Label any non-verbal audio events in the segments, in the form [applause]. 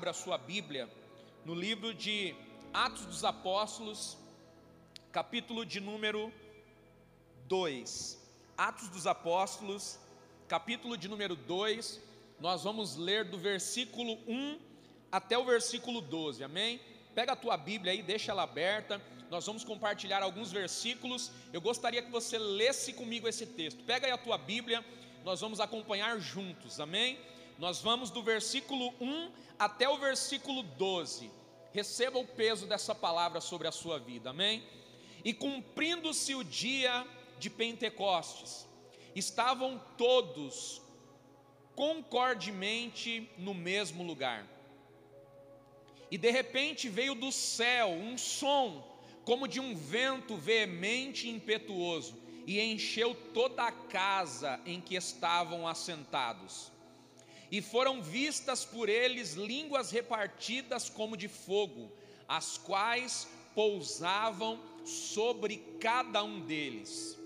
abra a sua Bíblia no livro de Atos dos Apóstolos, capítulo de número 2. Atos dos Apóstolos, capítulo de número 2, nós vamos ler do versículo 1 até o versículo 12, amém? Pega a tua Bíblia aí, deixa ela aberta. Nós vamos compartilhar alguns versículos. Eu gostaria que você lesse comigo esse texto. Pega aí a tua Bíblia, nós vamos acompanhar juntos, amém? Nós vamos do versículo 1 até o versículo 12. Receba o peso dessa palavra sobre a sua vida, amém? E cumprindo-se o dia de Pentecostes, estavam todos concordemente no mesmo lugar. E de repente veio do céu um som, como de um vento veemente e impetuoso, e encheu toda a casa em que estavam assentados. E foram vistas por eles línguas repartidas como de fogo, as quais pousavam sobre cada um deles.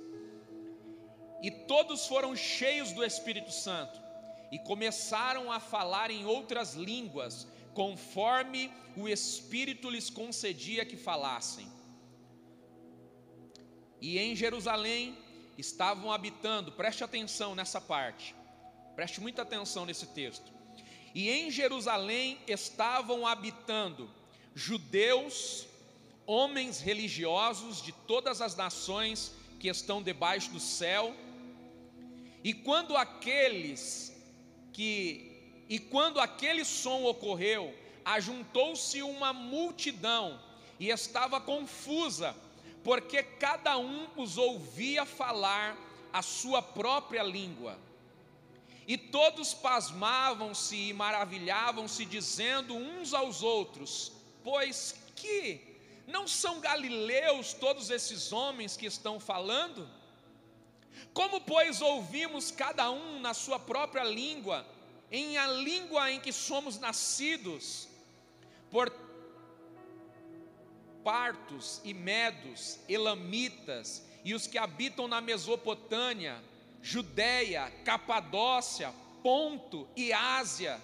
E todos foram cheios do Espírito Santo e começaram a falar em outras línguas, conforme o Espírito lhes concedia que falassem. E em Jerusalém estavam habitando, preste atenção nessa parte, preste muita atenção nesse texto. E em Jerusalém estavam habitando judeus, homens religiosos de todas as nações que estão debaixo do céu. E quando aqueles que e quando aquele som ocorreu, ajuntou-se uma multidão e estava confusa, porque cada um os ouvia falar a sua própria língua. E todos pasmavam-se e maravilhavam-se, dizendo uns aos outros: Pois que não são galileus todos esses homens que estão falando? Como, pois, ouvimos cada um na sua própria língua, em a língua em que somos nascidos? por partos e medos, elamitas e os que habitam na Mesopotâmia, Judéia, Capadócia, Ponto e Ásia,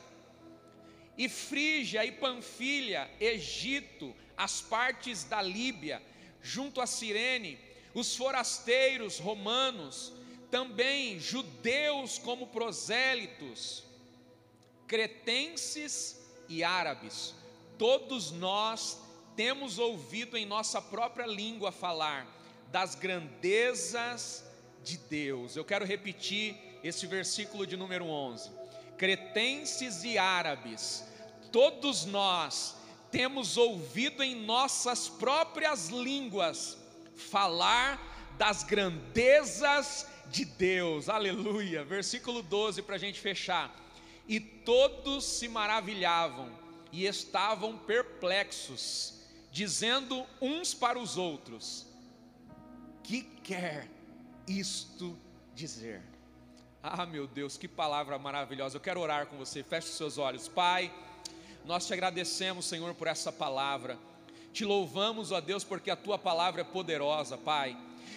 e Frígia e Panfilha, Egito, as partes da Líbia, junto a Cirene, os forasteiros romanos, também judeus como prosélitos, cretenses e árabes. Todos nós temos ouvido em nossa própria língua falar das grandezas de Deus. Eu quero repetir esse versículo de número 11. Cretenses e árabes, todos nós temos ouvido em nossas próprias línguas falar das grandezas de Deus. Aleluia. Versículo 12 para a gente fechar. E todos se maravilhavam e estavam perplexos, dizendo uns para os outros: Que quer isto dizer? Ah, meu Deus, que palavra maravilhosa. Eu quero orar com você. Feche os seus olhos. Pai, nós te agradecemos, Senhor, por essa palavra. Te louvamos, ó Deus, porque a tua palavra é poderosa, Pai.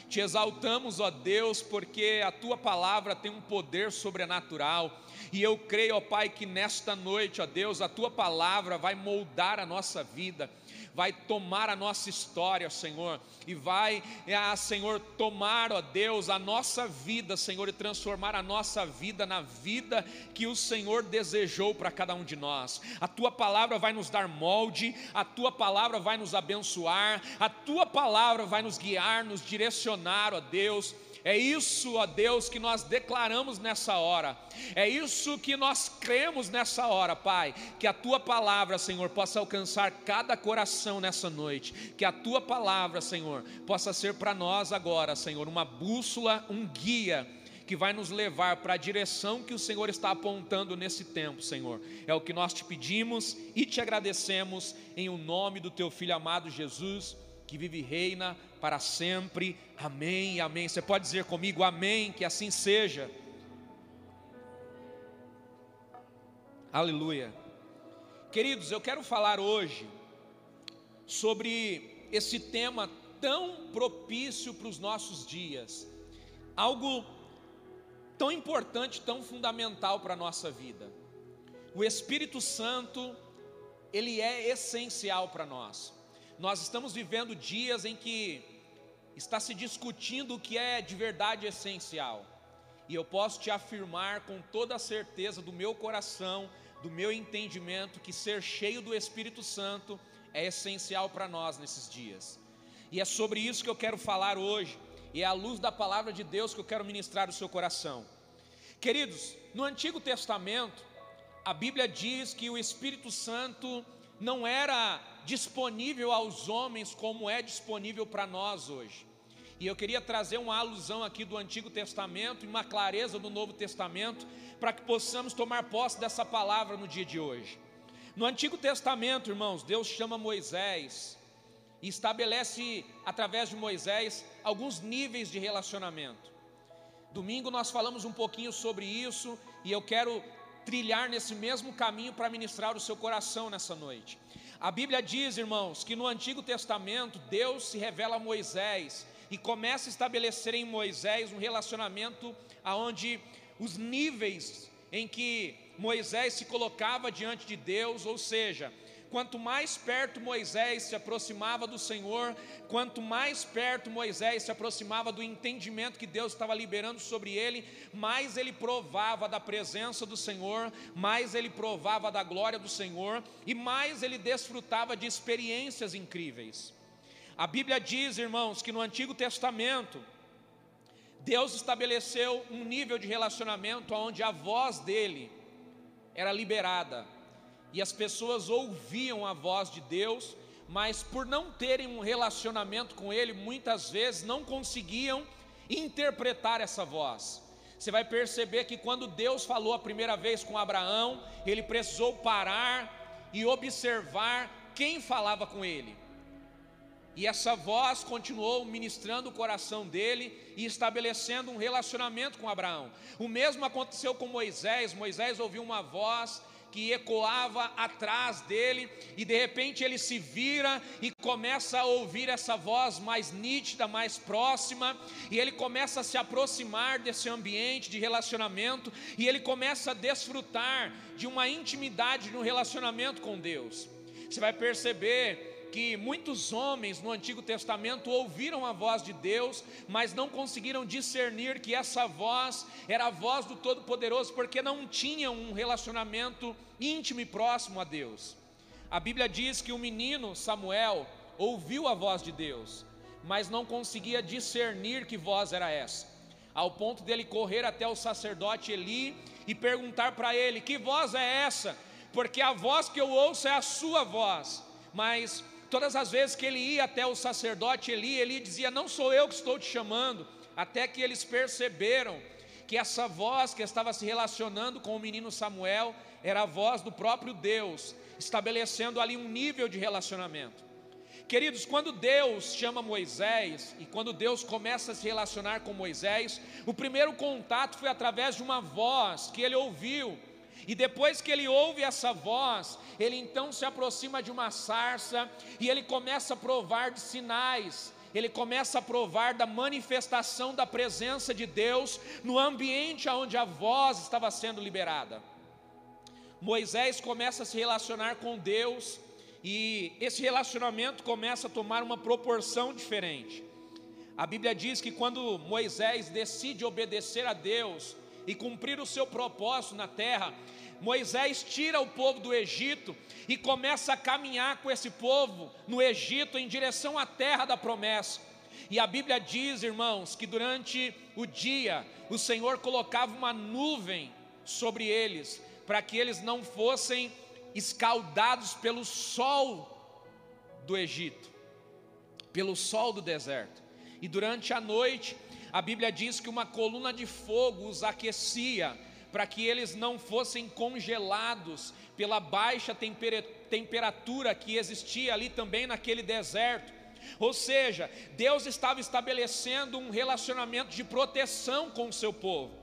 Te exaltamos, ó Deus, porque a tua palavra tem um poder sobrenatural. E eu creio, ó Pai, que nesta noite, ó Deus, a tua palavra vai moldar a nossa vida vai tomar a nossa história, Senhor, e vai, ah, Senhor, tomar, ó Deus, a nossa vida, Senhor, e transformar a nossa vida na vida que o Senhor desejou para cada um de nós. A tua palavra vai nos dar molde, a tua palavra vai nos abençoar, a tua palavra vai nos guiar, nos direcionar, ó Deus é isso, ó Deus, que nós declaramos nessa hora. É isso que nós cremos nessa hora, Pai. Que a tua palavra, Senhor, possa alcançar cada coração nessa noite. Que a tua palavra, Senhor, possa ser para nós agora, Senhor, uma bússola, um guia que vai nos levar para a direção que o Senhor está apontando nesse tempo, Senhor. É o que nós te pedimos e te agradecemos em o nome do teu filho amado Jesus que vive e reina para sempre. Amém, amém. Você pode dizer comigo, amém, que assim seja. Aleluia. Queridos, eu quero falar hoje sobre esse tema tão propício para os nossos dias, algo tão importante, tão fundamental para a nossa vida. O Espírito Santo ele é essencial para nós. Nós estamos vivendo dias em que está se discutindo o que é de verdade essencial. E eu posso te afirmar com toda a certeza do meu coração, do meu entendimento, que ser cheio do Espírito Santo é essencial para nós nesses dias. E é sobre isso que eu quero falar hoje, e é à luz da palavra de Deus que eu quero ministrar o seu coração. Queridos, no Antigo Testamento, a Bíblia diz que o Espírito Santo não era disponível aos homens como é disponível para nós hoje. E eu queria trazer uma alusão aqui do Antigo Testamento e uma clareza do Novo Testamento para que possamos tomar posse dessa palavra no dia de hoje. No Antigo Testamento, irmãos, Deus chama Moisés e estabelece através de Moisés alguns níveis de relacionamento. Domingo nós falamos um pouquinho sobre isso e eu quero trilhar nesse mesmo caminho para ministrar o seu coração nessa noite. A Bíblia diz, irmãos, que no Antigo Testamento Deus se revela a Moisés e começa a estabelecer em Moisés um relacionamento aonde os níveis em que Moisés se colocava diante de Deus, ou seja, quanto mais perto Moisés se aproximava do Senhor, quanto mais perto Moisés se aproximava do entendimento que Deus estava liberando sobre ele, mais ele provava da presença do Senhor, mais ele provava da glória do Senhor e mais ele desfrutava de experiências incríveis. A Bíblia diz, irmãos, que no Antigo Testamento, Deus estabeleceu um nível de relacionamento onde a voz dele era liberada e as pessoas ouviam a voz de Deus, mas por não terem um relacionamento com ele, muitas vezes não conseguiam interpretar essa voz. Você vai perceber que quando Deus falou a primeira vez com Abraão, ele precisou parar e observar quem falava com ele. E essa voz continuou ministrando o coração dele e estabelecendo um relacionamento com Abraão. O mesmo aconteceu com Moisés. Moisés ouviu uma voz que ecoava atrás dele, e de repente ele se vira e começa a ouvir essa voz mais nítida, mais próxima, e ele começa a se aproximar desse ambiente de relacionamento, e ele começa a desfrutar de uma intimidade no relacionamento com Deus. Você vai perceber que muitos homens no Antigo Testamento ouviram a voz de Deus, mas não conseguiram discernir que essa voz era a voz do Todo-Poderoso, porque não tinham um relacionamento íntimo e próximo a Deus. A Bíblia diz que o menino Samuel ouviu a voz de Deus, mas não conseguia discernir que voz era essa, ao ponto dele correr até o sacerdote Eli e perguntar para ele: Que voz é essa? Porque a voz que eu ouço é a sua voz, mas Todas as vezes que ele ia até o sacerdote Eli, ele dizia: Não sou eu que estou te chamando. Até que eles perceberam que essa voz que estava se relacionando com o menino Samuel era a voz do próprio Deus, estabelecendo ali um nível de relacionamento. Queridos, quando Deus chama Moisés e quando Deus começa a se relacionar com Moisés, o primeiro contato foi através de uma voz que ele ouviu e depois que ele ouve essa voz, ele então se aproxima de uma sarça e ele começa a provar de sinais, ele começa a provar da manifestação da presença de Deus no ambiente onde a voz estava sendo liberada. Moisés começa a se relacionar com Deus e esse relacionamento começa a tomar uma proporção diferente. A Bíblia diz que quando Moisés decide obedecer a Deus, e cumprir o seu propósito na terra, Moisés tira o povo do Egito e começa a caminhar com esse povo no Egito em direção à terra da promessa. E a Bíblia diz, irmãos, que durante o dia o Senhor colocava uma nuvem sobre eles, para que eles não fossem escaldados pelo sol do Egito, pelo sol do deserto. E durante a noite a Bíblia diz que uma coluna de fogo os aquecia, para que eles não fossem congelados pela baixa temperatura que existia ali também naquele deserto. Ou seja, Deus estava estabelecendo um relacionamento de proteção com o seu povo.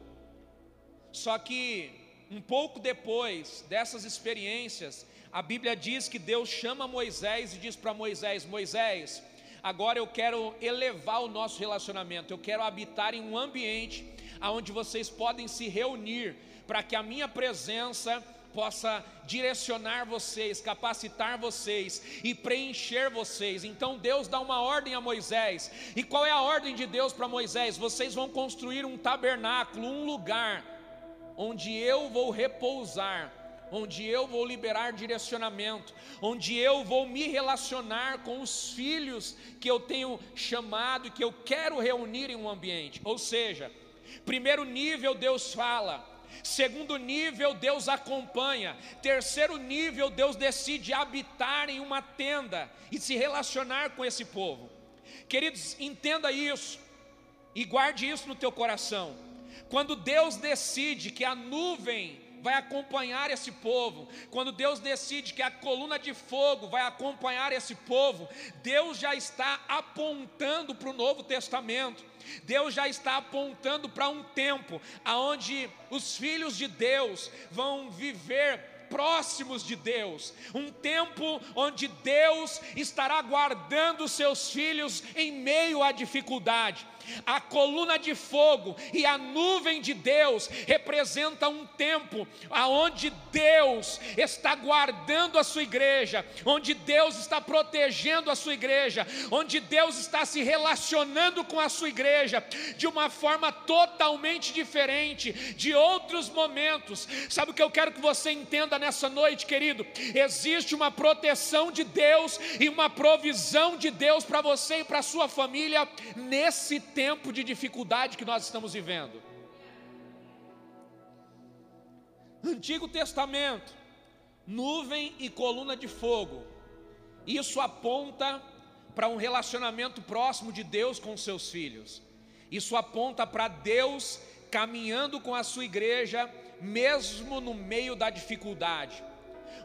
Só que um pouco depois dessas experiências, a Bíblia diz que Deus chama Moisés e diz para Moisés: Moisés, Agora eu quero elevar o nosso relacionamento. Eu quero habitar em um ambiente onde vocês podem se reunir para que a minha presença possa direcionar vocês, capacitar vocês e preencher vocês. Então Deus dá uma ordem a Moisés. E qual é a ordem de Deus para Moisés? Vocês vão construir um tabernáculo, um lugar onde eu vou repousar onde eu vou liberar direcionamento, onde eu vou me relacionar com os filhos que eu tenho chamado e que eu quero reunir em um ambiente. Ou seja, primeiro nível Deus fala, Segundo nível, Deus acompanha. Terceiro nível, Deus decide habitar em uma tenda e se relacionar com esse povo. Queridos, entenda isso e guarde isso no teu coração. Quando Deus decide que a nuvem vai acompanhar esse povo, quando Deus decide que a coluna de fogo vai acompanhar esse povo, Deus já está apontando para o Novo Testamento. Deus já está apontando para um tempo aonde os filhos de Deus vão viver próximos de Deus, um tempo onde Deus estará guardando seus filhos em meio à dificuldade a coluna de fogo e a nuvem de Deus representa um tempo aonde Deus está guardando a sua igreja, onde Deus está protegendo a sua igreja, onde Deus está se relacionando com a sua igreja de uma forma totalmente diferente de outros momentos. Sabe o que eu quero que você entenda nessa noite, querido? Existe uma proteção de Deus e uma provisão de Deus para você e para sua família nesse tempo tempo de dificuldade que nós estamos vivendo. Antigo Testamento, nuvem e coluna de fogo. Isso aponta para um relacionamento próximo de Deus com seus filhos. Isso aponta para Deus caminhando com a sua igreja, mesmo no meio da dificuldade.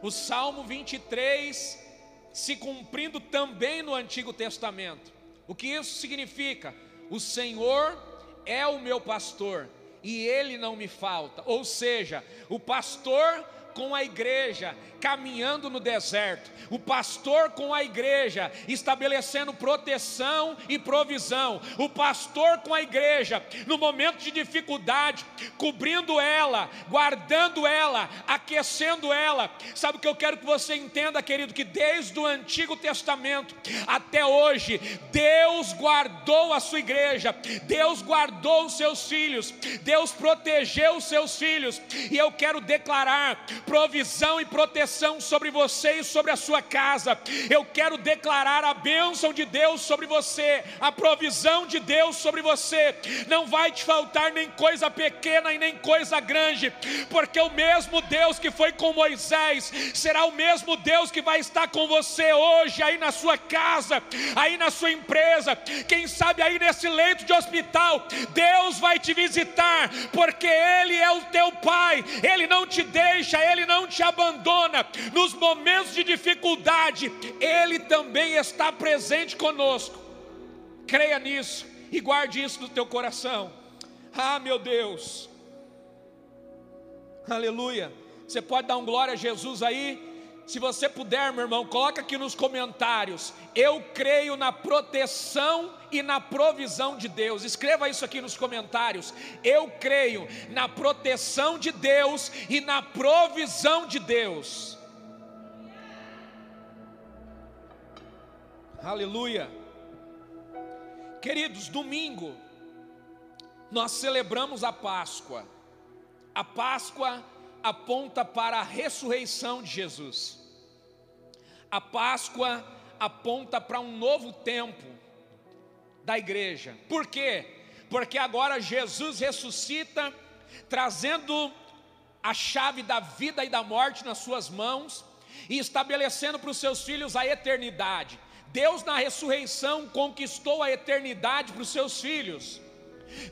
O Salmo 23 se cumprindo também no Antigo Testamento. O que isso significa? O Senhor é o meu pastor e ele não me falta. Ou seja, o pastor com a igreja caminhando no deserto, o pastor com a igreja estabelecendo proteção e provisão, o pastor com a igreja no momento de dificuldade, cobrindo ela, guardando ela, aquecendo ela. Sabe o que eu quero que você entenda, querido, que desde o Antigo Testamento até hoje, Deus guardou a sua igreja, Deus guardou os seus filhos, Deus protegeu os seus filhos, e eu quero declarar provisão e proteção sobre você e sobre a sua casa. Eu quero declarar a bênção de Deus sobre você, a provisão de Deus sobre você. Não vai te faltar nem coisa pequena e nem coisa grande, porque o mesmo Deus que foi com Moisés será o mesmo Deus que vai estar com você hoje aí na sua casa, aí na sua empresa, quem sabe aí nesse leito de hospital. Deus vai te visitar, porque Ele é o teu Pai, Ele não te deixa, Ele não te abandona. Nos momentos de dificuldade, Ele também está presente conosco. Creia nisso e guarde isso no teu coração. Ah, meu Deus. Aleluia. Você pode dar um glória a Jesus aí? Se você puder, meu irmão, coloca aqui nos comentários. Eu creio na proteção e na provisão de Deus. Escreva isso aqui nos comentários. Eu creio na proteção de Deus e na provisão de Deus. Aleluia. Queridos, domingo nós celebramos a Páscoa. A Páscoa aponta para a ressurreição de Jesus. A Páscoa aponta para um novo tempo da igreja. Por quê? Porque agora Jesus ressuscita, trazendo a chave da vida e da morte nas suas mãos e estabelecendo para os seus filhos a eternidade. Deus, na ressurreição, conquistou a eternidade para os seus filhos.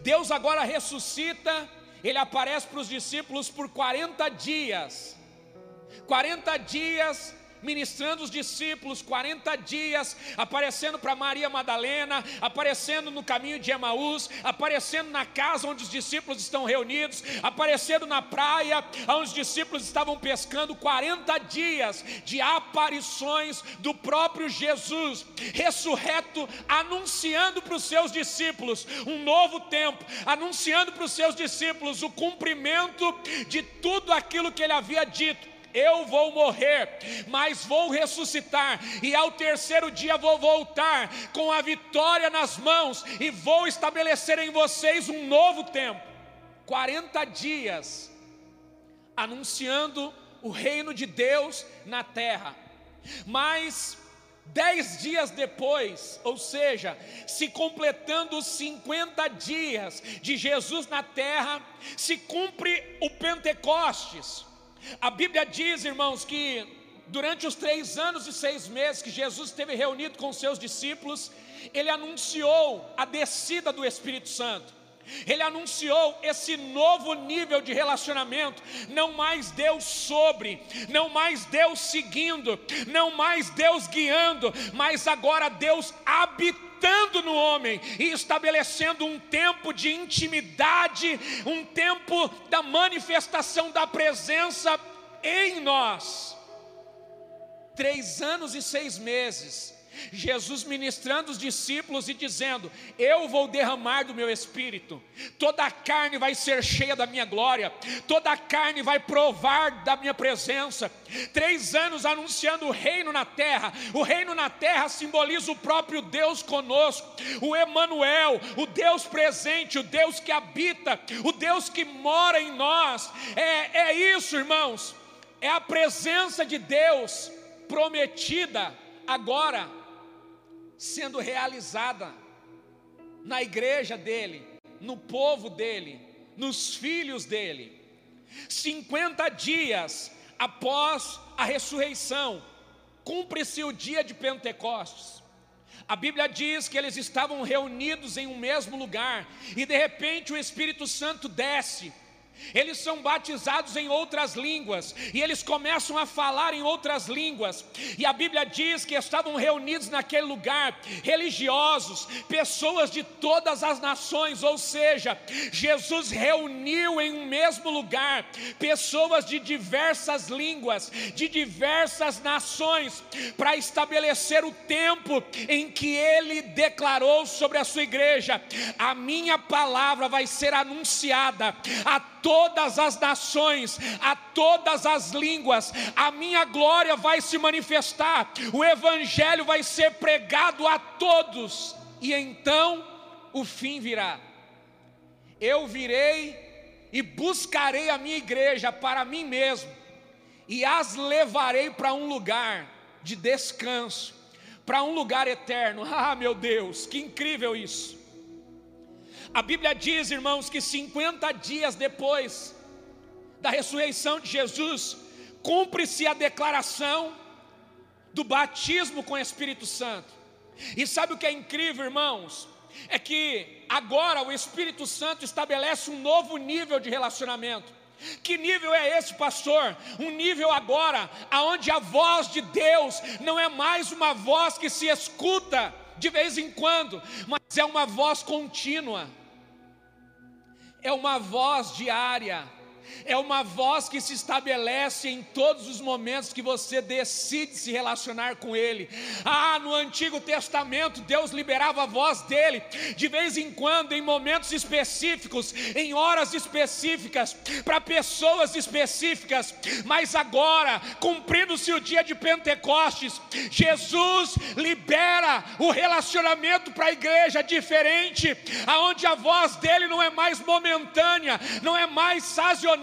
Deus agora ressuscita ele aparece para os discípulos por 40 dias. 40 dias ministrando os discípulos 40 dias, aparecendo para Maria Madalena, aparecendo no caminho de Emaús, aparecendo na casa onde os discípulos estão reunidos, aparecendo na praia onde os discípulos estavam pescando 40 dias de aparições do próprio Jesus, ressurreto, anunciando para os seus discípulos um novo tempo, anunciando para os seus discípulos o cumprimento de tudo aquilo que ele havia dito eu vou morrer, mas vou ressuscitar, e ao terceiro dia vou voltar com a vitória nas mãos, e vou estabelecer em vocês um novo tempo 40 dias, anunciando o reino de Deus na terra, mas Dez dias depois, ou seja, se completando os 50 dias de Jesus na terra, se cumpre o Pentecostes. A Bíblia diz, irmãos, que durante os três anos e seis meses que Jesus esteve reunido com seus discípulos, ele anunciou a descida do Espírito Santo. Ele anunciou esse novo nível de relacionamento, não mais Deus sobre, não mais Deus seguindo, não mais Deus guiando, mas agora Deus habitando no homem e estabelecendo um tempo de intimidade, um tempo da manifestação da presença em nós. Três anos e seis meses Jesus ministrando os discípulos e dizendo: Eu vou derramar do meu espírito, toda a carne vai ser cheia da minha glória, toda a carne vai provar da minha presença. Três anos anunciando o reino na terra, o reino na terra simboliza o próprio Deus conosco, o Emanuel, o Deus presente, o Deus que habita, o Deus que mora em nós. É, é isso, irmãos, é a presença de Deus prometida agora sendo realizada na igreja dele, no povo dele, nos filhos dele. 50 dias após a ressurreição, cumpre-se o dia de Pentecostes. A Bíblia diz que eles estavam reunidos em um mesmo lugar e de repente o Espírito Santo desce eles são batizados em outras línguas e eles começam a falar em outras línguas. E a Bíblia diz que estavam reunidos naquele lugar religiosos, pessoas de todas as nações, ou seja, Jesus reuniu em um mesmo lugar pessoas de diversas línguas, de diversas nações, para estabelecer o tempo em que ele declarou sobre a sua igreja: a minha palavra vai ser anunciada a todas as nações, a todas as línguas, a minha glória vai se manifestar, o Evangelho vai ser pregado a todos, e então o fim virá. Eu virei e buscarei a minha igreja para mim mesmo, e as levarei para um lugar de descanso, para um lugar eterno. [laughs] Ah, meu Deus, que incrível isso! A Bíblia diz, irmãos, que 50 dias depois da ressurreição de Jesus, cumpre-se a declaração do batismo com o Espírito Santo. E sabe o que é incrível, irmãos? É que agora o Espírito Santo estabelece um novo nível de relacionamento. Que nível é esse, pastor? Um nível agora aonde a voz de Deus não é mais uma voz que se escuta de vez em quando, mas é uma voz contínua é uma voz diária é uma voz que se estabelece em todos os momentos que você decide se relacionar com Ele. Ah, no Antigo Testamento, Deus liberava a voz dele, de vez em quando, em momentos específicos, em horas específicas, para pessoas específicas, mas agora, cumprindo-se o dia de Pentecostes, Jesus libera o relacionamento para a igreja diferente, aonde a voz dele não é mais momentânea, não é mais sazonal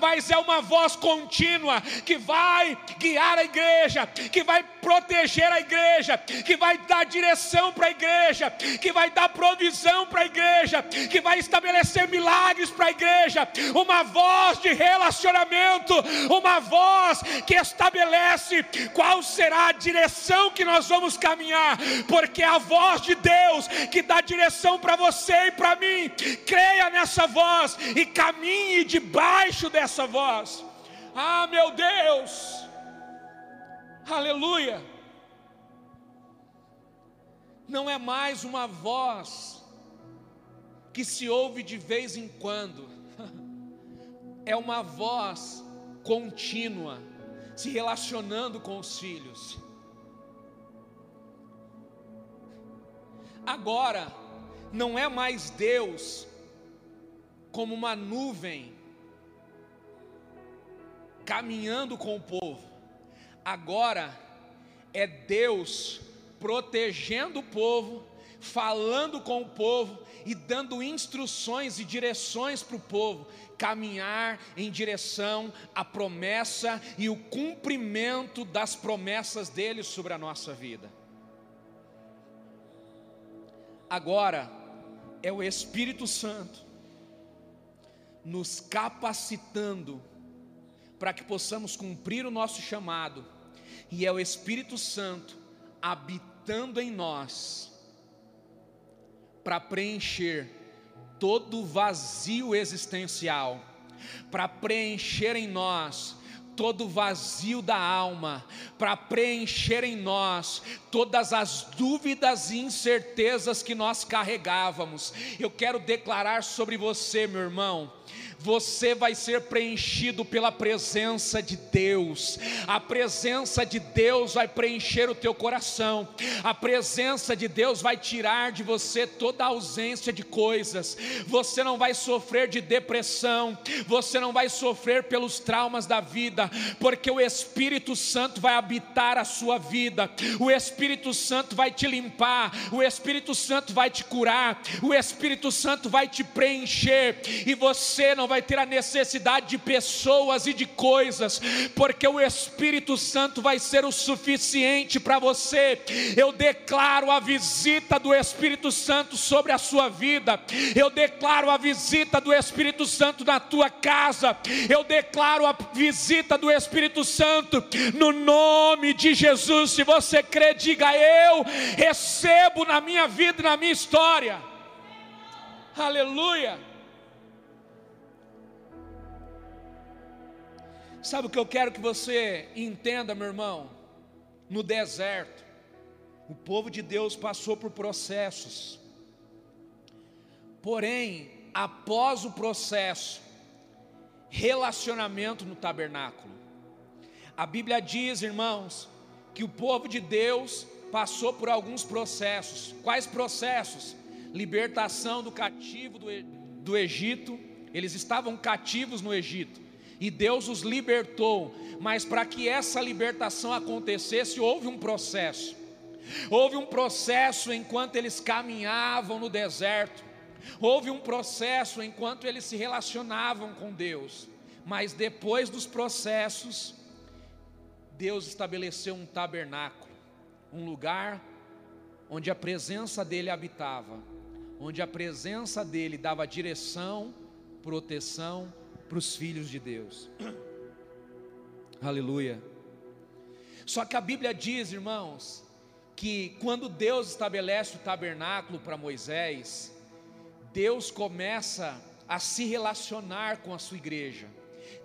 mas é uma voz contínua que vai guiar a igreja, que vai proteger a igreja, que vai dar direção para a igreja, que vai dar provisão para a igreja, que vai estabelecer milagres para a igreja. Uma voz de relacionamento, uma voz que estabelece qual será a direção que nós vamos caminhar, porque é a voz de Deus que dá direção para você e para mim. Creia nessa voz e caminhe debaixo dessa voz. Ah, meu Deus! Aleluia! Não é mais uma voz que se ouve de vez em quando, [laughs] é uma voz contínua, se relacionando com os filhos. Agora, não é mais Deus como uma nuvem caminhando com o povo, agora é Deus protegendo o povo, falando com o povo e dando instruções e direções para o povo caminhar em direção à promessa e o cumprimento das promessas dele sobre a nossa vida. Agora é o Espírito Santo nos capacitando para que possamos cumprir o nosso chamado, e é o Espírito Santo habitando em nós para preencher todo o vazio existencial, para preencher em nós todo o vazio da alma, para preencher em nós todas as dúvidas e incertezas que nós carregávamos. Eu quero declarar sobre você, meu irmão, você vai ser preenchido pela presença de Deus. A presença de Deus vai preencher o teu coração. A presença de Deus vai tirar de você toda a ausência de coisas. Você não vai sofrer de depressão, você não vai sofrer pelos traumas da vida, porque o Espírito Santo vai habitar a sua vida. O Espírito Santo vai te limpar, o Espírito Santo vai te curar, o Espírito Santo vai te preencher e você não vai vai ter a necessidade de pessoas e de coisas, porque o Espírito Santo vai ser o suficiente para você. Eu declaro a visita do Espírito Santo sobre a sua vida, eu declaro a visita do Espírito Santo na tua casa, eu declaro a visita do Espírito Santo no nome de Jesus. Se você crê, diga eu recebo na minha vida e na minha história. Aleluia. Sabe o que eu quero que você entenda, meu irmão? No deserto, o povo de Deus passou por processos. Porém, após o processo, relacionamento no tabernáculo. A Bíblia diz, irmãos, que o povo de Deus passou por alguns processos. Quais processos? Libertação do cativo do, do Egito. Eles estavam cativos no Egito e Deus os libertou, mas para que essa libertação acontecesse, houve um processo. Houve um processo enquanto eles caminhavam no deserto. Houve um processo enquanto eles se relacionavam com Deus. Mas depois dos processos, Deus estabeleceu um tabernáculo, um lugar onde a presença dele habitava, onde a presença dele dava direção, proteção para os filhos de Deus. Aleluia. Só que a Bíblia diz, irmãos, que quando Deus estabelece o tabernáculo para Moisés, Deus começa a se relacionar com a sua igreja.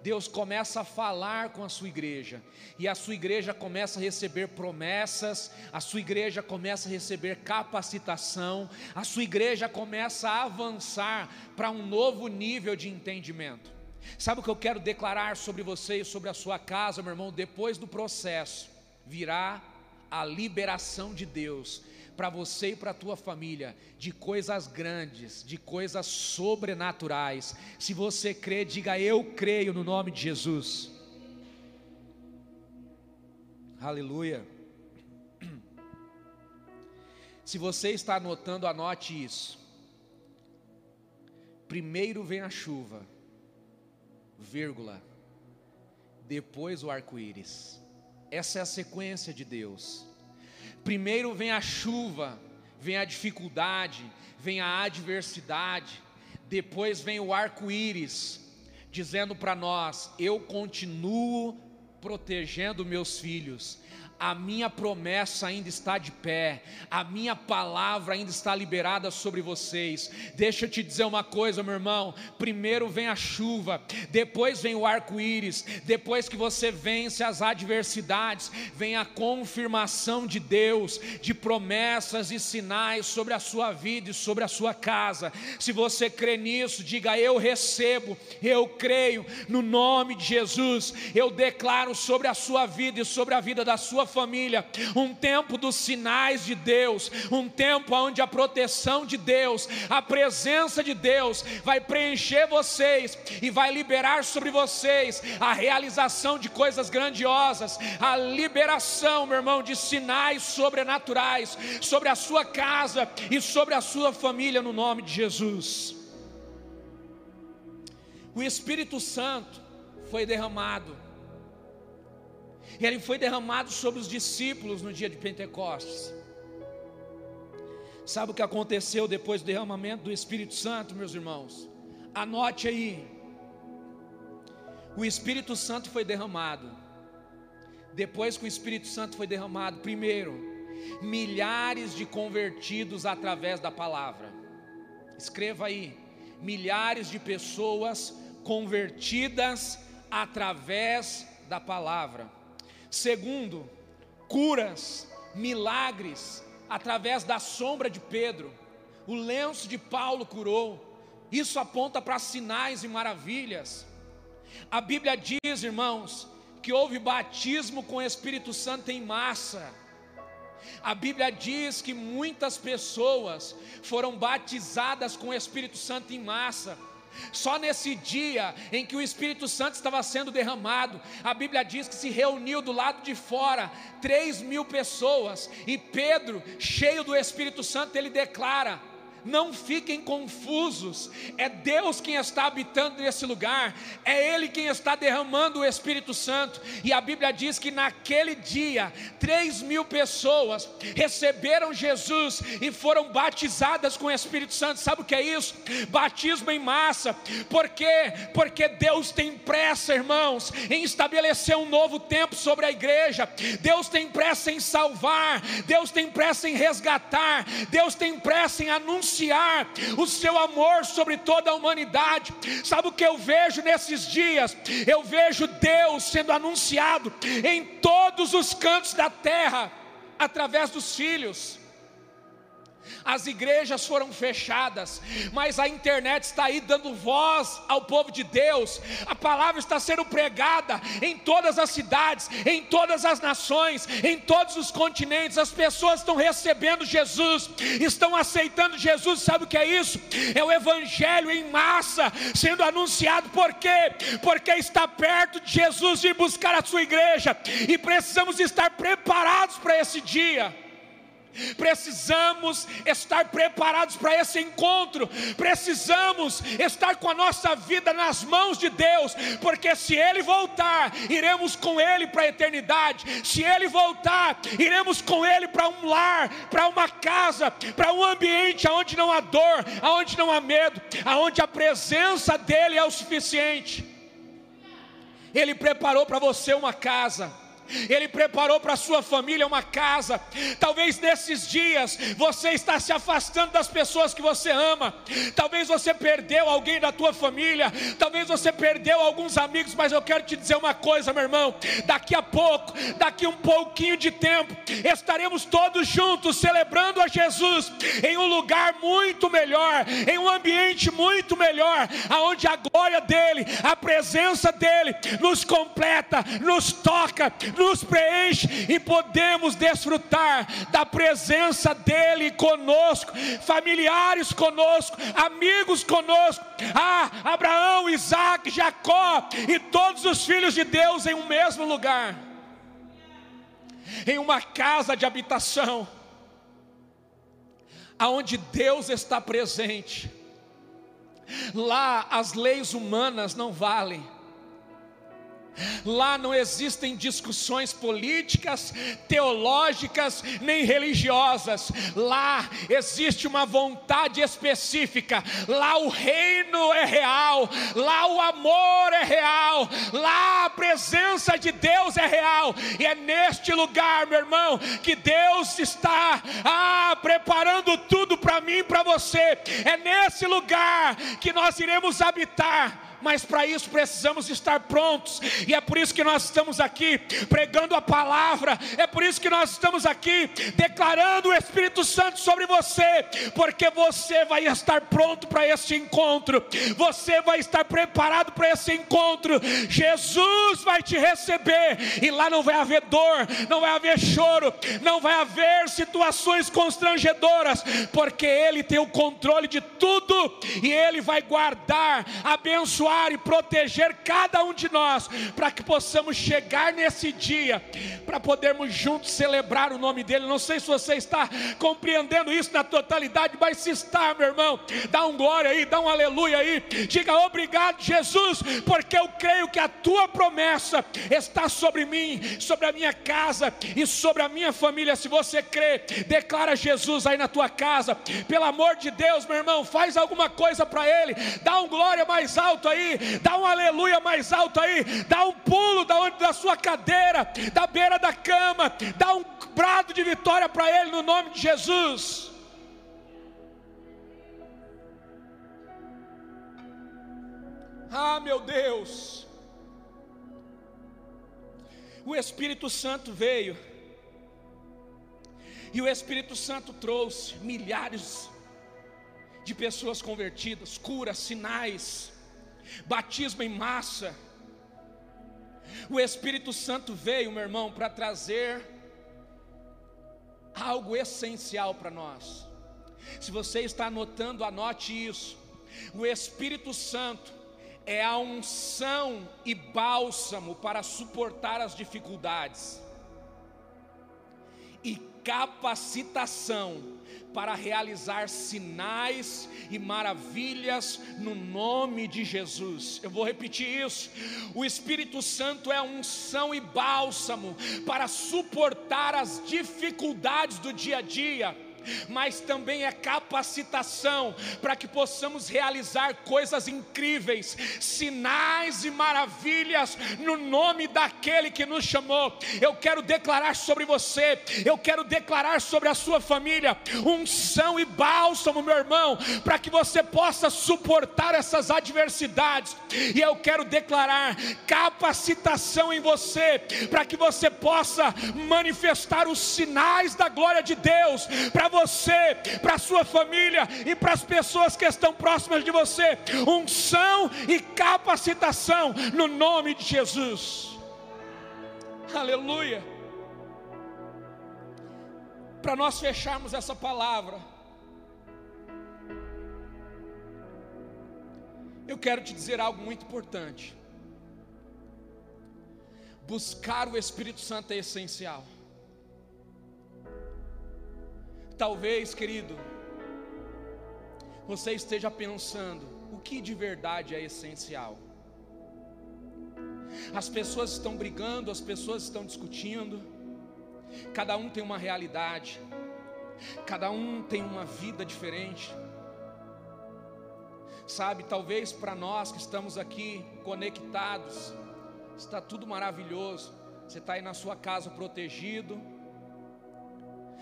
Deus começa a falar com a sua igreja, e a sua igreja começa a receber promessas, a sua igreja começa a receber capacitação, a sua igreja começa a avançar para um novo nível de entendimento. Sabe o que eu quero declarar sobre você e sobre a sua casa, meu irmão? Depois do processo, virá a liberação de Deus para você e para a tua família de coisas grandes, de coisas sobrenaturais. Se você crê, diga eu creio no nome de Jesus. Aleluia. Se você está anotando, anote isso. Primeiro vem a chuva vírgula, depois o arco-íris. Essa é a sequência de Deus. Primeiro vem a chuva, vem a dificuldade, vem a adversidade, depois vem o arco-íris, dizendo para nós: eu continuo protegendo meus filhos. A minha promessa ainda está de pé, a minha palavra ainda está liberada sobre vocês. Deixa eu te dizer uma coisa, meu irmão: primeiro vem a chuva, depois vem o arco-íris, depois que você vence as adversidades, vem a confirmação de Deus, de promessas e sinais sobre a sua vida e sobre a sua casa. Se você crê nisso, diga: Eu recebo, eu creio, no nome de Jesus, eu declaro sobre a sua vida e sobre a vida da sua família, um tempo dos sinais de Deus, um tempo onde a proteção de Deus, a presença de Deus vai preencher vocês e vai liberar sobre vocês a realização de coisas grandiosas, a liberação, meu irmão, de sinais sobrenaturais sobre a sua casa e sobre a sua família no nome de Jesus. O Espírito Santo foi derramado e ele foi derramado sobre os discípulos no dia de Pentecostes. Sabe o que aconteceu depois do derramamento do Espírito Santo, meus irmãos? Anote aí. O Espírito Santo foi derramado. Depois que o Espírito Santo foi derramado, primeiro, milhares de convertidos através da palavra. Escreva aí: milhares de pessoas convertidas através da palavra. Segundo, curas, milagres, através da sombra de Pedro. O lenço de Paulo curou. Isso aponta para sinais e maravilhas. A Bíblia diz, irmãos, que houve batismo com o Espírito Santo em massa. A Bíblia diz que muitas pessoas foram batizadas com o Espírito Santo em massa. Só nesse dia em que o Espírito Santo estava sendo derramado, a Bíblia diz que se reuniu do lado de fora três mil pessoas, e Pedro, cheio do Espírito Santo, ele declara: não fiquem confusos, é Deus quem está habitando nesse lugar, é Ele quem está derramando o Espírito Santo, e a Bíblia diz que naquele dia, três mil pessoas receberam Jesus e foram batizadas com o Espírito Santo, sabe o que é isso? Batismo em massa, por quê? Porque Deus tem pressa, irmãos, em estabelecer um novo tempo sobre a igreja, Deus tem pressa em salvar, Deus tem pressa em resgatar, Deus tem pressa em anunciar anunciar o seu amor sobre toda a humanidade. Sabe o que eu vejo nesses dias? Eu vejo Deus sendo anunciado em todos os cantos da terra através dos filhos as igrejas foram fechadas, mas a internet está aí dando voz ao povo de Deus, a palavra está sendo pregada em todas as cidades, em todas as nações, em todos os continentes, as pessoas estão recebendo Jesus, estão aceitando Jesus, sabe o que é isso? É o Evangelho em massa sendo anunciado, por quê? Porque está perto de Jesus vir buscar a sua igreja, e precisamos estar preparados para esse dia. Precisamos estar preparados para esse encontro, precisamos estar com a nossa vida nas mãos de Deus, porque se Ele voltar, iremos com Ele para a eternidade, se Ele voltar, iremos com Ele para um lar, para uma casa, para um ambiente onde não há dor, onde não há medo, onde a presença dEle é o suficiente. Ele preparou para você uma casa ele preparou para sua família uma casa. Talvez nesses dias você está se afastando das pessoas que você ama. Talvez você perdeu alguém da tua família. Talvez você perdeu alguns amigos. Mas eu quero te dizer uma coisa, meu irmão. Daqui a pouco, daqui um pouquinho de tempo, estaremos todos juntos celebrando a Jesus em um lugar muito melhor, em um ambiente muito melhor, aonde a glória dele, a presença dele nos completa, nos toca nos preenche e podemos desfrutar da presença dEle conosco, familiares conosco, amigos conosco. Ah, Abraão, Isaac, Jacó e todos os filhos de Deus em um mesmo lugar, em uma casa de habitação, aonde Deus está presente. Lá as leis humanas não valem Lá não existem discussões políticas, teológicas, nem religiosas. Lá existe uma vontade específica. Lá o reino é real. Lá o amor é real. Lá a presença de Deus é real. E é neste lugar, meu irmão, que Deus está ah, preparando tudo para mim e para você. É nesse lugar que nós iremos habitar mas para isso precisamos estar prontos, e é por isso que nós estamos aqui pregando a palavra, é por isso que nós estamos aqui declarando o Espírito Santo sobre você, porque você vai estar pronto para esse encontro, você vai estar preparado para esse encontro. Jesus vai te receber, e lá não vai haver dor, não vai haver choro, não vai haver situações constrangedoras, porque Ele tem o controle de tudo, e Ele vai guardar, abençoar abençoar e proteger cada um de nós, para que possamos chegar nesse dia, para podermos juntos celebrar o nome dEle. Não sei se você está compreendendo isso na totalidade, mas se está, meu irmão, dá um glória aí, dá um aleluia aí, diga obrigado, Jesus, porque eu creio que a tua promessa está sobre mim, sobre a minha casa e sobre a minha família. Se você crê, declara Jesus aí na tua casa, pelo amor de Deus, meu irmão, faz alguma coisa para Ele, dá um glória mais alto aí aí, dá um aleluia mais alto aí, dá um pulo da onde da sua cadeira, da beira da cama, dá um brado de vitória para ele no nome de Jesus. Ah, meu Deus. O Espírito Santo veio. E o Espírito Santo trouxe milhares de pessoas convertidas, curas, sinais, batismo em massa. O Espírito Santo veio, meu irmão, para trazer algo essencial para nós. Se você está anotando, anote isso. O Espírito Santo é a unção e bálsamo para suportar as dificuldades e capacitação para realizar sinais e maravilhas no nome de Jesus. Eu vou repetir isso. O Espírito Santo é unção e bálsamo para suportar as dificuldades do dia a dia mas também é capacitação para que possamos realizar coisas incríveis, sinais e maravilhas no nome daquele que nos chamou. Eu quero declarar sobre você, eu quero declarar sobre a sua família unção e bálsamo, meu irmão, para que você possa suportar essas adversidades. E eu quero declarar capacitação em você, para que você possa manifestar os sinais da glória de Deus para você, para sua família e para as pessoas que estão próximas de você. Unção e capacitação no nome de Jesus. Aleluia. Para nós fecharmos essa palavra, eu quero te dizer algo muito importante. Buscar o Espírito Santo é essencial. Talvez, querido, você esteja pensando: o que de verdade é essencial? As pessoas estão brigando, as pessoas estão discutindo, cada um tem uma realidade, cada um tem uma vida diferente. Sabe, talvez para nós que estamos aqui conectados, está tudo maravilhoso. Você está aí na sua casa protegido,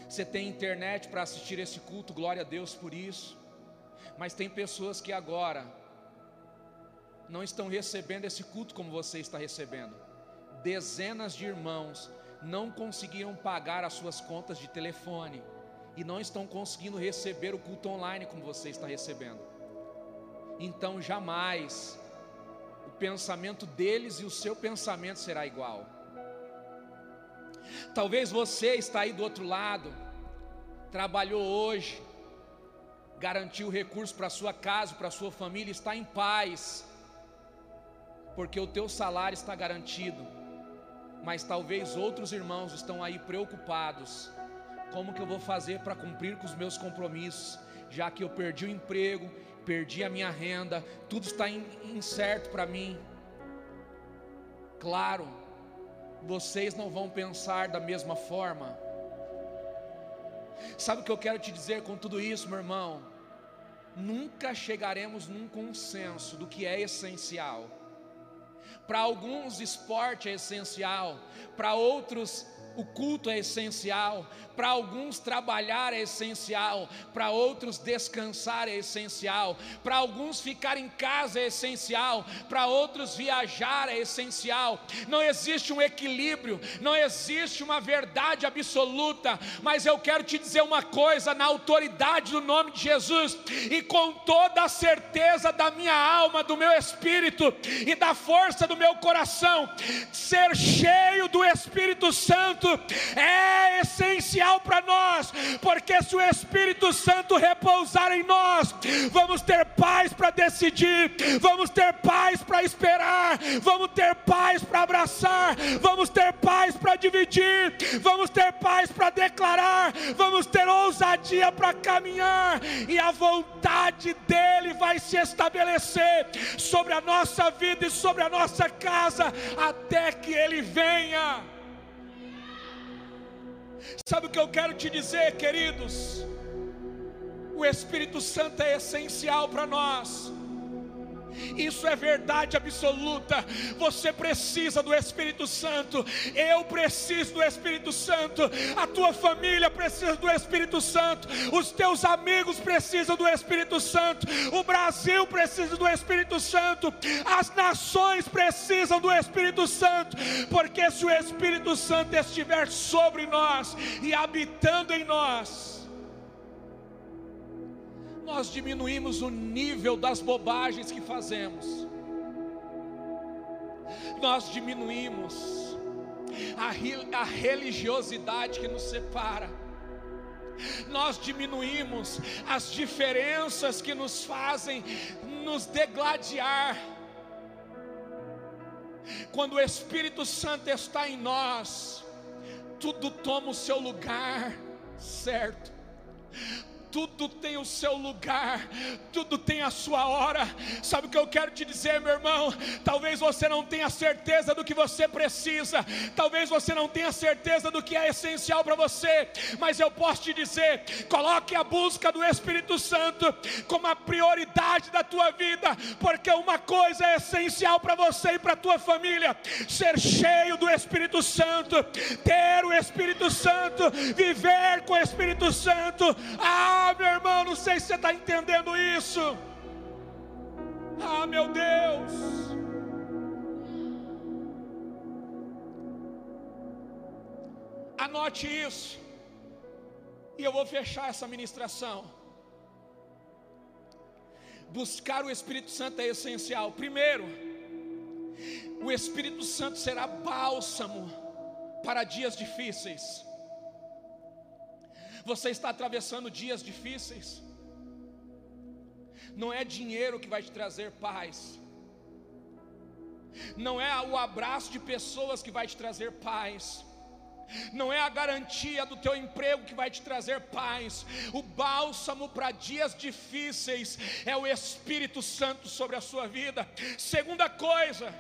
você tem internet para assistir esse culto, glória a Deus por isso. Mas tem pessoas que agora não estão recebendo esse culto como você está recebendo. Dezenas de irmãos não conseguiram pagar as suas contas de telefone e não estão conseguindo receber o culto online como você está recebendo. Então jamais o pensamento deles e o seu pensamento será igual. Talvez você está aí do outro lado, trabalhou hoje, garantiu recurso para sua casa, para sua família, está em paz, porque o teu salário está garantido. Mas talvez outros irmãos estão aí preocupados. Como que eu vou fazer para cumprir com os meus compromissos, já que eu perdi o emprego, perdi a minha renda, tudo está incerto para mim. Claro, vocês não vão pensar da mesma forma. Sabe o que eu quero te dizer com tudo isso, meu irmão? Nunca chegaremos num consenso do que é essencial. Para alguns, esporte é essencial, para outros, o culto é essencial, para alguns trabalhar é essencial, para outros descansar é essencial, para alguns ficar em casa é essencial, para outros viajar é essencial. Não existe um equilíbrio, não existe uma verdade absoluta, mas eu quero te dizer uma coisa na autoridade do nome de Jesus e com toda a certeza da minha alma, do meu espírito e da força do meu coração, ser cheio do Espírito Santo é essencial para nós, porque se o Espírito Santo repousar em nós, vamos ter paz para decidir, vamos ter paz para esperar, vamos ter paz para abraçar, vamos ter paz para dividir, vamos ter paz para declarar, vamos ter ousadia para caminhar, e a vontade dEle vai se estabelecer sobre a nossa vida e sobre a nossa casa, até que Ele venha. Sabe o que eu quero te dizer, queridos? O Espírito Santo é essencial para nós. Isso é verdade absoluta. Você precisa do Espírito Santo. Eu preciso do Espírito Santo. A tua família precisa do Espírito Santo. Os teus amigos precisam do Espírito Santo. O Brasil precisa do Espírito Santo. As nações precisam do Espírito Santo. Porque se o Espírito Santo estiver sobre nós e habitando em nós, nós diminuímos o nível das bobagens que fazemos, nós diminuímos a, a religiosidade que nos separa, nós diminuímos as diferenças que nos fazem nos degladiar. Quando o Espírito Santo está em nós, tudo toma o seu lugar certo tudo tem o seu lugar, tudo tem a sua hora. Sabe o que eu quero te dizer, meu irmão? Talvez você não tenha certeza do que você precisa, talvez você não tenha certeza do que é essencial para você, mas eu posso te dizer: coloque a busca do Espírito Santo como a prioridade da tua vida, porque uma coisa é essencial para você e para a tua família: ser cheio do Espírito Santo, ter o Espírito Santo, viver com o Espírito Santo. Ah, ah, meu irmão, não sei se você está entendendo isso. Ah, meu Deus. Anote isso. E eu vou fechar essa ministração. Buscar o Espírito Santo é essencial. Primeiro, o Espírito Santo será bálsamo para dias difíceis. Você está atravessando dias difíceis. Não é dinheiro que vai te trazer paz. Não é o abraço de pessoas que vai te trazer paz. Não é a garantia do teu emprego que vai te trazer paz. O bálsamo para dias difíceis é o Espírito Santo sobre a sua vida. Segunda coisa,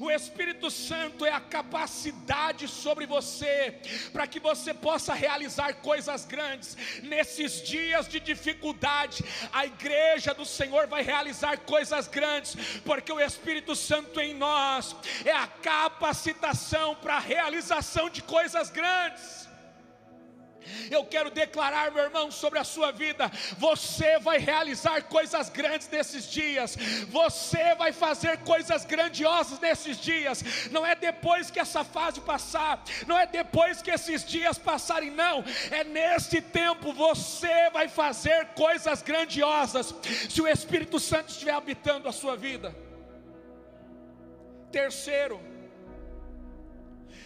o Espírito Santo é a capacidade sobre você para que você possa realizar coisas grandes. Nesses dias de dificuldade, a igreja do Senhor vai realizar coisas grandes, porque o Espírito Santo em nós é a capacitação para a realização de coisas grandes. Eu quero declarar, meu irmão, sobre a sua vida: você vai realizar coisas grandes nesses dias, você vai fazer coisas grandiosas nesses dias. Não é depois que essa fase passar, não é depois que esses dias passarem, não, é nesse tempo você vai fazer coisas grandiosas, se o Espírito Santo estiver habitando a sua vida. Terceiro,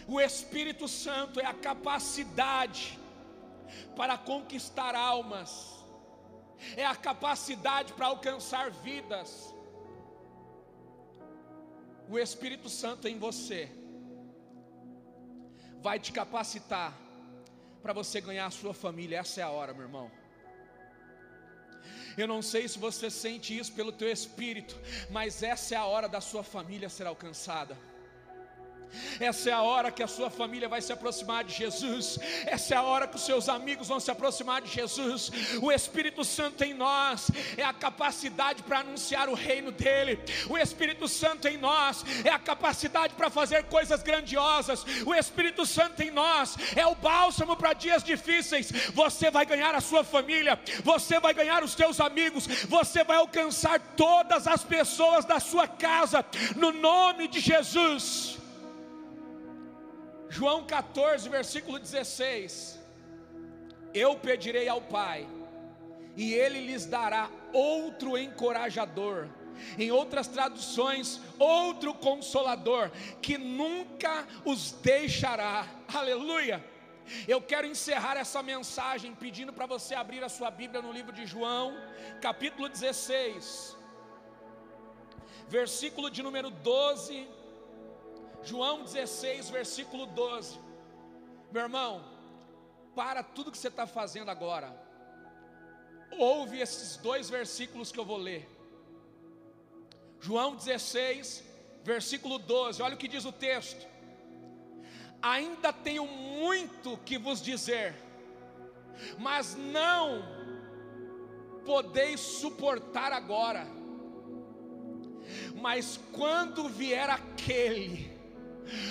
o Espírito Santo é a capacidade para conquistar almas, é a capacidade para alcançar vidas. O Espírito Santo em você vai te capacitar para você ganhar a sua família. Essa é a hora, meu irmão. Eu não sei se você sente isso pelo teu espírito, mas essa é a hora da sua família ser alcançada. Essa é a hora que a sua família vai se aproximar de Jesus. Essa é a hora que os seus amigos vão se aproximar de Jesus. O Espírito Santo em nós é a capacidade para anunciar o reino dele. O Espírito Santo em nós é a capacidade para fazer coisas grandiosas. O Espírito Santo em nós é o bálsamo para dias difíceis. Você vai ganhar a sua família, você vai ganhar os seus amigos, você vai alcançar todas as pessoas da sua casa no nome de Jesus. João 14, versículo 16: Eu pedirei ao Pai, e Ele lhes dará outro encorajador. Em outras traduções, outro consolador, que nunca os deixará. Aleluia! Eu quero encerrar essa mensagem pedindo para você abrir a sua Bíblia no livro de João, capítulo 16, versículo de número 12 João 16, versículo 12. Meu irmão, para tudo que você está fazendo agora, ouve esses dois versículos que eu vou ler. João 16, versículo 12, olha o que diz o texto: Ainda tenho muito que vos dizer, mas não podeis suportar agora. Mas quando vier aquele,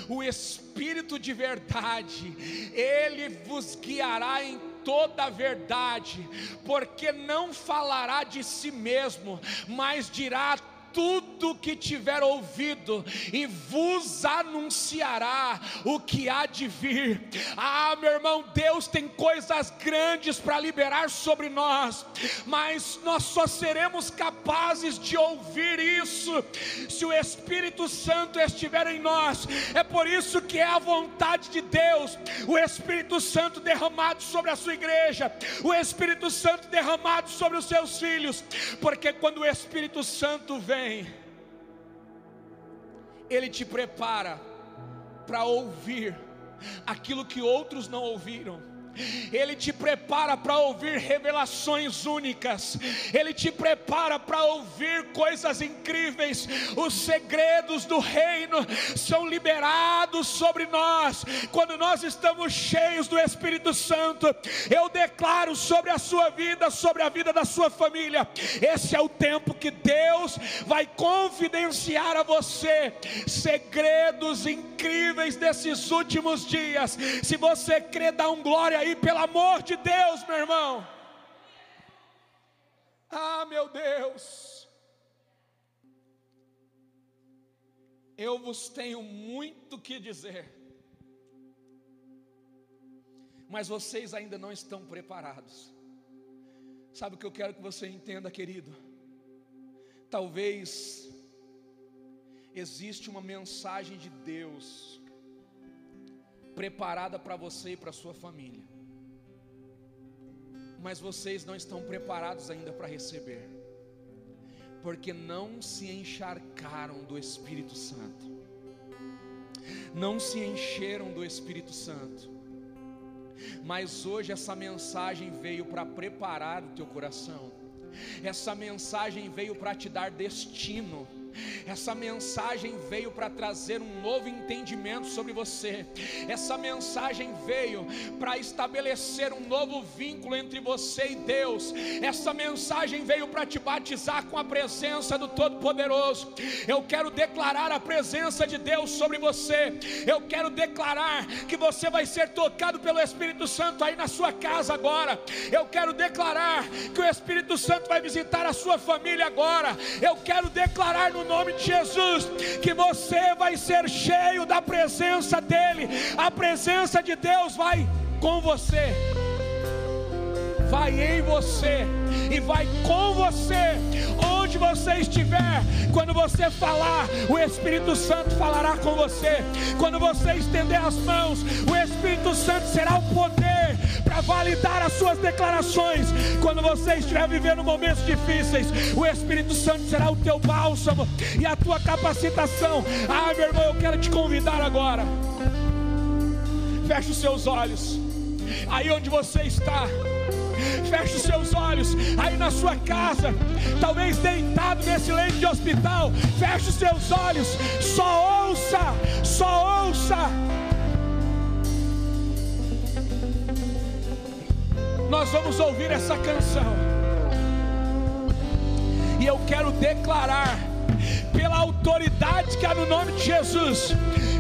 o Espírito de verdade, ele vos guiará em toda a verdade, porque não falará de si mesmo, mas dirá tudo que tiver ouvido e vos anunciará o que há de vir. Ah, meu irmão, Deus tem coisas grandes para liberar sobre nós, mas nós só seremos capazes de ouvir isso se o Espírito Santo estiver em nós. É por isso que é a vontade de Deus, o Espírito Santo derramado sobre a sua igreja, o Espírito Santo derramado sobre os seus filhos, porque quando o Espírito Santo vem, ele te prepara para ouvir aquilo que outros não ouviram. Ele te prepara para ouvir revelações únicas, Ele te prepara para ouvir coisas incríveis. Os segredos do reino são liberados sobre nós quando nós estamos cheios do Espírito Santo. Eu declaro sobre a sua vida, sobre a vida da sua família, esse é o tempo que Deus vai confidenciar a você segredos incríveis desses últimos dias. Se você crê, dá um glória aí, pelo amor de Deus, meu irmão. Ah, meu Deus. Eu vos tenho muito que dizer, mas vocês ainda não estão preparados. Sabe o que eu quero que você entenda, querido? Talvez existe uma mensagem de Deus preparada para você e para sua família. Mas vocês não estão preparados ainda para receber, porque não se encharcaram do Espírito Santo, não se encheram do Espírito Santo. Mas hoje essa mensagem veio para preparar o teu coração, essa mensagem veio para te dar destino essa mensagem veio para trazer um novo entendimento sobre você. Essa mensagem veio para estabelecer um novo vínculo entre você e Deus. Essa mensagem veio para te batizar com a presença do Todo-Poderoso. Eu quero declarar a presença de Deus sobre você. Eu quero declarar que você vai ser tocado pelo Espírito Santo aí na sua casa agora. Eu quero declarar que o Espírito Santo vai visitar a sua família agora. Eu quero declarar no no nome de Jesus, que você vai ser cheio da presença dEle, a presença de Deus vai com você, vai em você e vai com você, onde você estiver. Quando você falar, o Espírito Santo falará com você. Quando você estender as mãos, o Espírito Santo será o poder para validar as suas declarações. Quando você estiver vivendo momentos difíceis, o Espírito Santo será o teu bálsamo e a tua capacitação. Ah, meu irmão, eu quero te convidar agora. Feche os seus olhos. Aí onde você está Feche os seus olhos aí na sua casa, talvez deitado nesse leito de hospital. Feche os seus olhos, só ouça, só ouça. Nós vamos ouvir essa canção. E eu quero declarar, pela autoridade que há no nome de Jesus,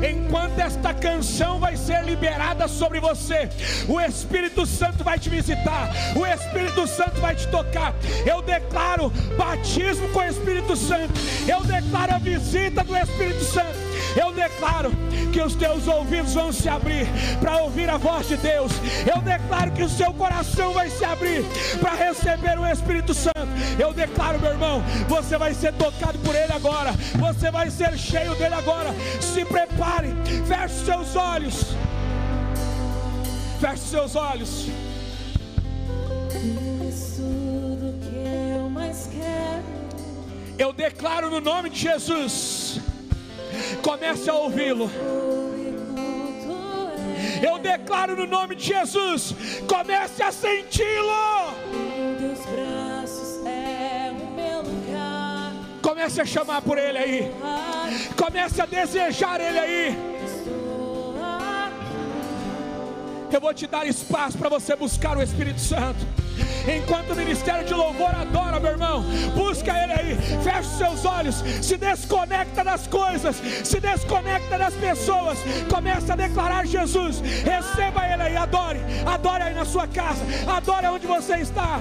enquanto esta canção vai ser liberada sobre você, o Espírito Santo vai te visitar, o Espírito Santo vai te tocar. Eu declaro batismo com o Espírito Santo, eu declaro a visita do Espírito Santo. Eu declaro que os teus ouvidos vão se abrir para ouvir a voz de Deus. Eu declaro que o seu coração vai se abrir para receber o Espírito Santo. Eu declaro, meu irmão, você vai ser tocado por Ele agora. Você vai ser cheio dele agora. Se prepare, feche os seus olhos. Feche seus olhos. Eu declaro no nome de Jesus. Comece a ouvi-lo. Eu declaro no nome de Jesus. Comece a senti-lo. Comece a chamar por Ele aí. Comece a desejar Ele aí. Eu vou te dar espaço para você buscar o Espírito Santo. Enquanto o ministério de louvor adora, meu irmão, busca Ele aí, fecha seus olhos, se desconecta das coisas, se desconecta das pessoas, começa a declarar Jesus, receba Ele aí, adore, adore aí na sua casa, adore onde você está.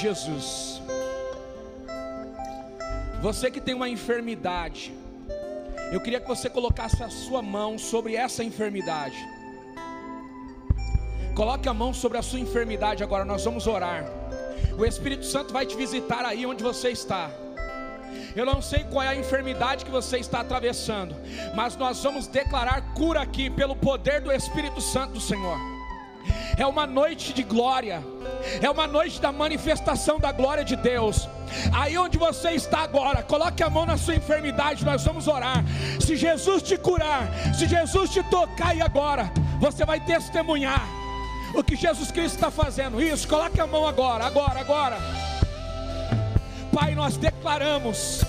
Jesus. Você que tem uma enfermidade, eu queria que você colocasse a sua mão sobre essa enfermidade. Coloque a mão sobre a sua enfermidade agora, nós vamos orar. O Espírito Santo vai te visitar aí onde você está. Eu não sei qual é a enfermidade que você está atravessando, mas nós vamos declarar cura aqui pelo poder do Espírito Santo do Senhor. É uma noite de glória, é uma noite da manifestação da glória de Deus. Aí onde você está agora, coloque a mão na sua enfermidade, nós vamos orar. Se Jesus te curar, se Jesus te tocar e agora, você vai testemunhar o que Jesus Cristo está fazendo. Isso, coloque a mão agora, agora, agora. Pai, nós declaramos,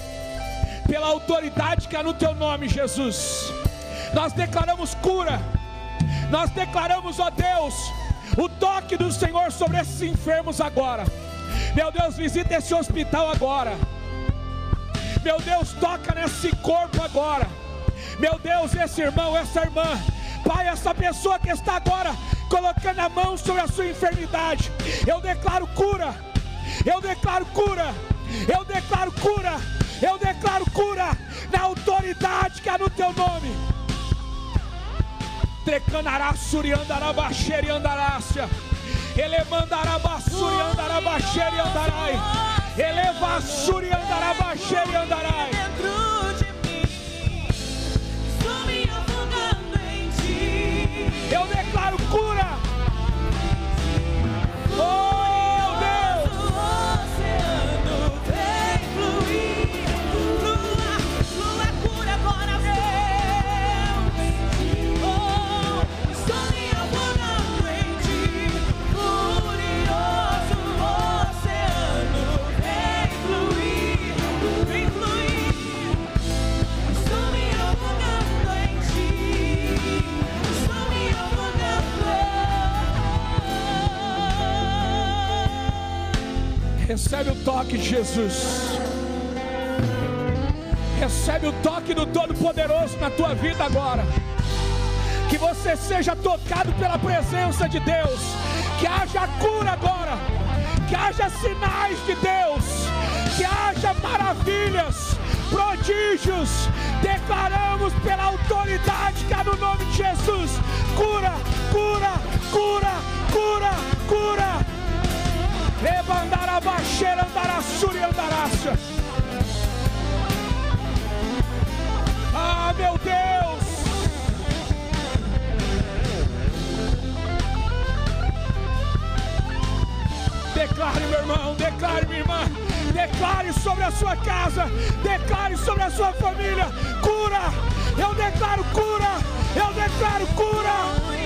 pela autoridade que há no Teu nome, Jesus, nós declaramos cura, nós declaramos, ó Deus, o toque do Senhor sobre esses enfermos agora. Meu Deus, visita esse hospital agora. Meu Deus, toca nesse corpo agora. Meu Deus, esse irmão, essa irmã, Pai, essa pessoa que está agora colocando a mão sobre a sua enfermidade, eu declaro cura, eu declaro cura, eu declaro cura, eu declaro cura na autoridade que há no teu nome. Trecanará, suriandará, baixeira e andarácia. Elemandará, bassuri, andará, baixeira e andarai. Eleva, suri, andará, baixeira e andarai. Recebe o toque de Jesus. Recebe o toque do Todo-Poderoso na tua vida agora. Que você seja tocado pela presença de Deus. Que haja cura agora. Que haja sinais de Deus. Que haja maravilhas, prodígios. Declaramos pela autoridade que há no nome de Jesus: cura, cura, cura, cura, cura Levandará baixeira, andará suri, andarácia. Ah, meu Deus. Declare, meu irmão, declare, minha irmã. Declare sobre a sua casa, declare sobre a sua família. Cura, eu declaro cura, eu declaro cura.